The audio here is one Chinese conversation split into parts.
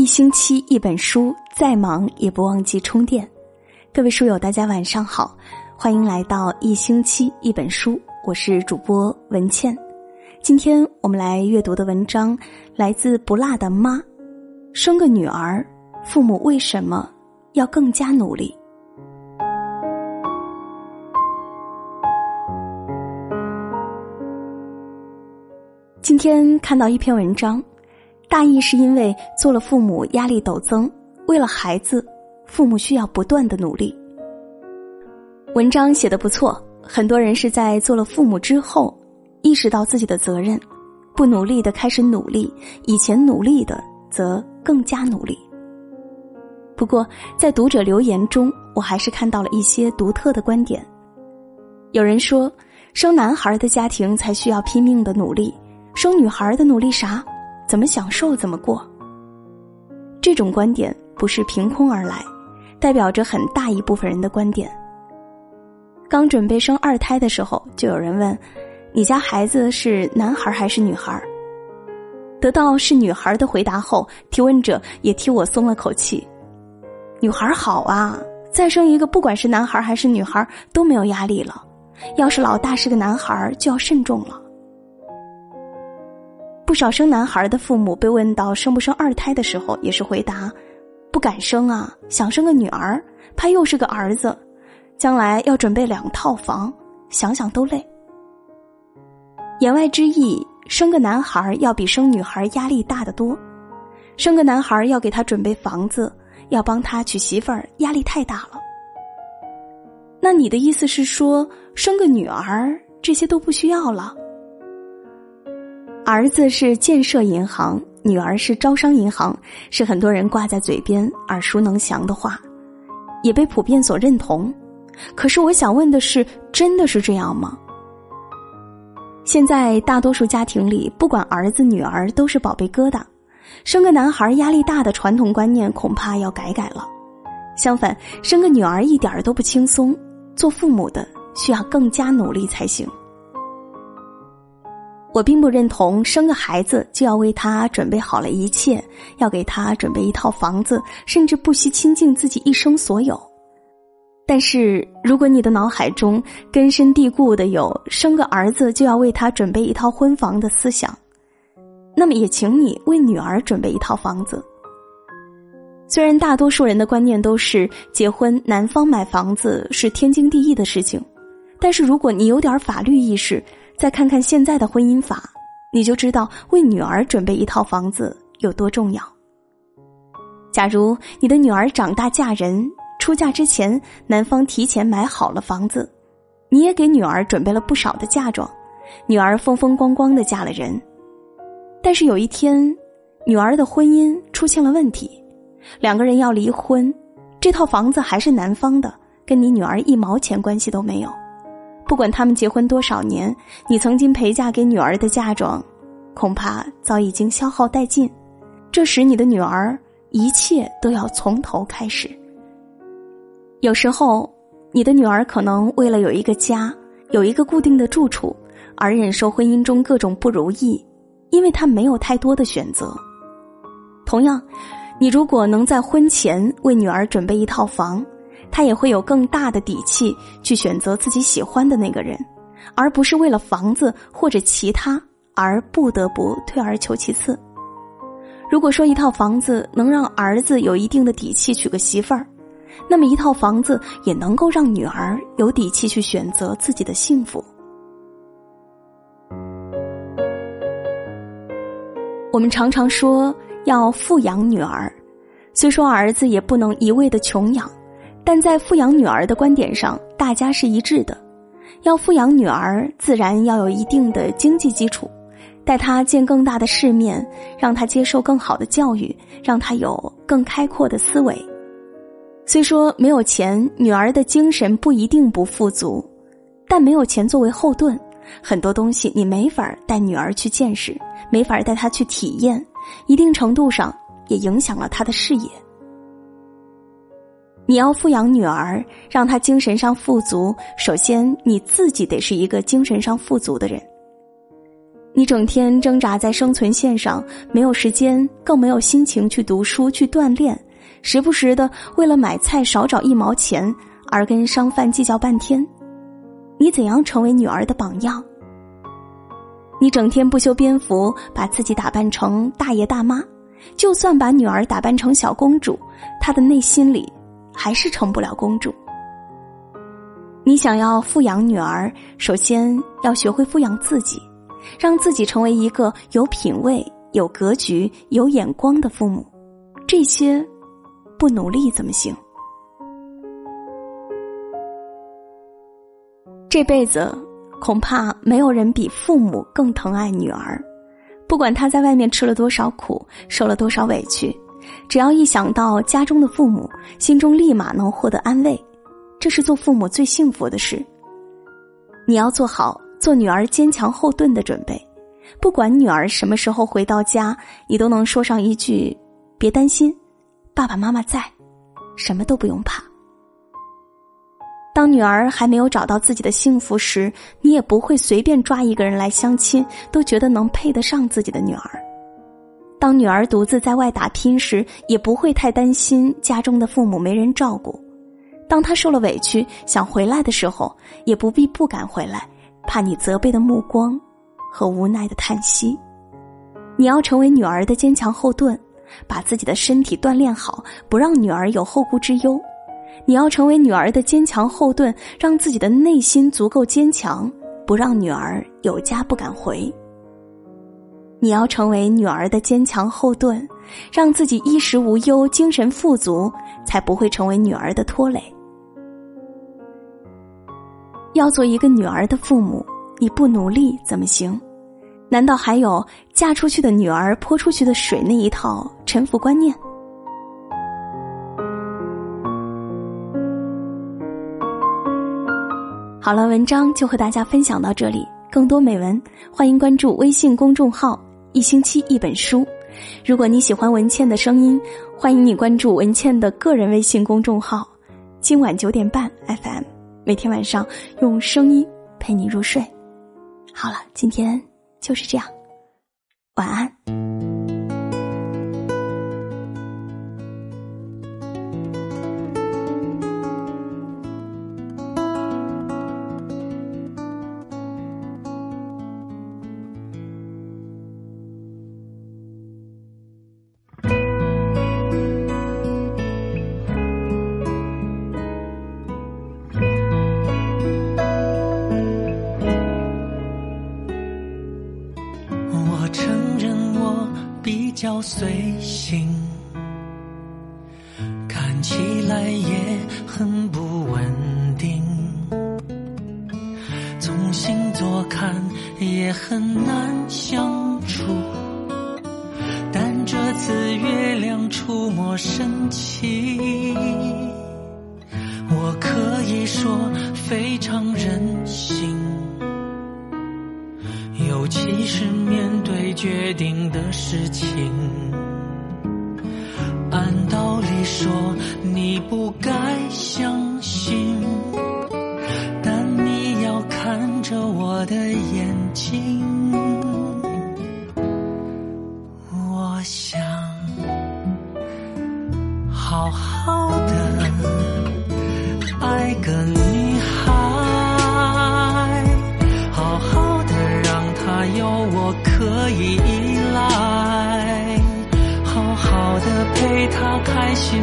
一星期一本书，再忙也不忘记充电。各位书友，大家晚上好，欢迎来到一星期一本书，我是主播文倩。今天我们来阅读的文章来自不辣的妈。生个女儿，父母为什么要更加努力？今天看到一篇文章。大意是因为做了父母压力陡增，为了孩子，父母需要不断的努力。文章写的不错，很多人是在做了父母之后，意识到自己的责任，不努力的开始努力，以前努力的则更加努力。不过在读者留言中，我还是看到了一些独特的观点。有人说，生男孩的家庭才需要拼命的努力，生女孩的努力啥？怎么享受怎么过。这种观点不是凭空而来，代表着很大一部分人的观点。刚准备生二胎的时候，就有人问：“你家孩子是男孩还是女孩？”得到是女孩的回答后，提问者也替我松了口气。女孩好啊，再生一个，不管是男孩还是女孩都没有压力了。要是老大是个男孩，就要慎重了。不少生男孩的父母被问到生不生二胎的时候，也是回答：“不敢生啊，想生个女儿，怕又是个儿子，将来要准备两套房，想想都累。”言外之意，生个男孩要比生女孩压力大得多。生个男孩要给他准备房子，要帮他娶媳妇儿，压力太大了。那你的意思是说，生个女儿这些都不需要了？儿子是建设银行，女儿是招商银行，是很多人挂在嘴边、耳熟能详的话，也被普遍所认同。可是我想问的是，真的是这样吗？现在大多数家庭里，不管儿子女儿都是宝贝疙瘩，生个男孩压力大的传统观念恐怕要改改了。相反，生个女儿一点都不轻松，做父母的需要更加努力才行。我并不认同生个孩子就要为他准备好了一切，要给他准备一套房子，甚至不惜倾尽自己一生所有。但是，如果你的脑海中根深蒂固的有生个儿子就要为他准备一套婚房的思想，那么也请你为女儿准备一套房子。虽然大多数人的观念都是结婚男方买房子是天经地义的事情，但是如果你有点法律意识。再看看现在的婚姻法，你就知道为女儿准备一套房子有多重要。假如你的女儿长大嫁人，出嫁之前男方提前买好了房子，你也给女儿准备了不少的嫁妆，女儿风风光光的嫁了人。但是有一天，女儿的婚姻出现了问题，两个人要离婚，这套房子还是男方的，跟你女儿一毛钱关系都没有。不管他们结婚多少年，你曾经陪嫁给女儿的嫁妆，恐怕早已经消耗殆尽。这时，你的女儿一切都要从头开始。有时候，你的女儿可能为了有一个家，有一个固定的住处，而忍受婚姻中各种不如意，因为她没有太多的选择。同样，你如果能在婚前为女儿准备一套房。他也会有更大的底气去选择自己喜欢的那个人，而不是为了房子或者其他而不得不退而求其次。如果说一套房子能让儿子有一定的底气娶个媳妇儿，那么一套房子也能够让女儿有底气去选择自己的幸福。我们常常说要富养女儿，虽说儿子也不能一味的穷养。但在富养女儿的观点上，大家是一致的。要富养女儿，自然要有一定的经济基础，带她见更大的世面，让她接受更好的教育，让她有更开阔的思维。虽说没有钱，女儿的精神不一定不富足，但没有钱作为后盾，很多东西你没法带女儿去见识，没法带她去体验，一定程度上也影响了她的视野。你要富养女儿，让她精神上富足。首先，你自己得是一个精神上富足的人。你整天挣扎在生存线上，没有时间，更没有心情去读书、去锻炼，时不时的为了买菜少找一毛钱而跟商贩计较半天。你怎样成为女儿的榜样？你整天不修边幅，把自己打扮成大爷大妈，就算把女儿打扮成小公主，她的内心里还是成不了公主。你想要富养女儿，首先要学会富养自己。让自己成为一个有品位、有格局、有眼光的父母，这些不努力怎么行？这辈子恐怕没有人比父母更疼爱女儿。不管她在外面吃了多少苦，受了多少委屈，只要一想到家中的父母，心中立马能获得安慰。这是做父母最幸福的事。你要做好。做女儿坚强后盾的准备，不管女儿什么时候回到家，你都能说上一句：“别担心，爸爸妈妈在，什么都不用怕。”当女儿还没有找到自己的幸福时，你也不会随便抓一个人来相亲，都觉得能配得上自己的女儿。当女儿独自在外打拼时，也不会太担心家中的父母没人照顾。当她受了委屈想回来的时候，也不必不敢回来。怕你责备的目光和无奈的叹息，你要成为女儿的坚强后盾，把自己的身体锻炼好，不让女儿有后顾之忧。你要成为女儿的坚强后盾，让自己的内心足够坚强，不让女儿有家不敢回。你要成为女儿的坚强后盾，让自己衣食无忧，精神富足，才不会成为女儿的拖累。要做一个女儿的父母，你不努力怎么行？难道还有嫁出去的女儿泼出去的水那一套臣服观念？好了，文章就和大家分享到这里。更多美文，欢迎关注微信公众号“一星期一本书”。如果你喜欢文倩的声音，欢迎你关注文倩的个人微信公众号“今晚九点半 FM”。每天晚上用声音陪你入睡。好了，今天就是这样，晚安。随性，看起来也很不稳定。从星座看也很难相处，但这次月亮出没神奇，我可以说非常任性。其是面对决定的事情，按道理说你不该相信，但你要看着我的眼睛，我想好好可以依赖，好好的陪他开心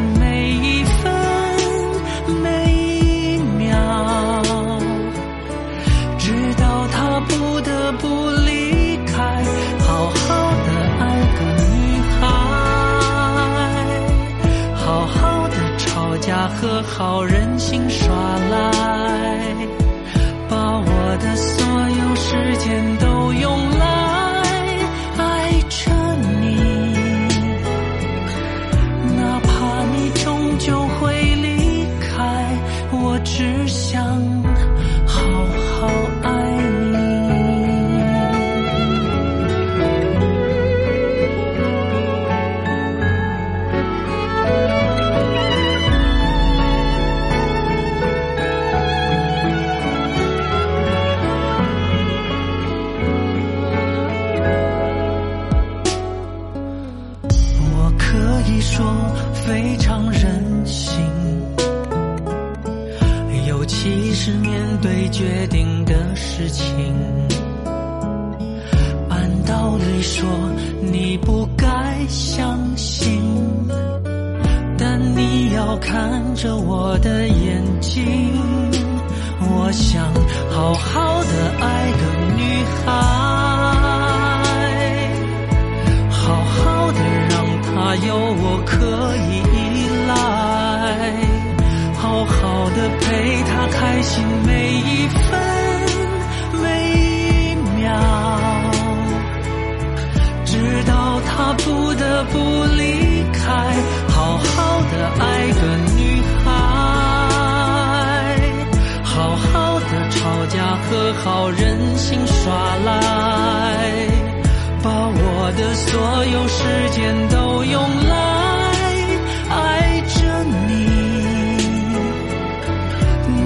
你说你不该相信，但你要看着我的眼睛。我想好好的爱个女孩，好好的让她有我可以依赖，好好的陪她开心每一分直到她不得不离开，好好的爱个女孩，好好的吵架和好任性耍赖，把我的所有时间都用来爱着你，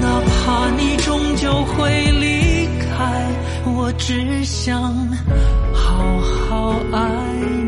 哪怕你终究会离开，我只想好好好爱。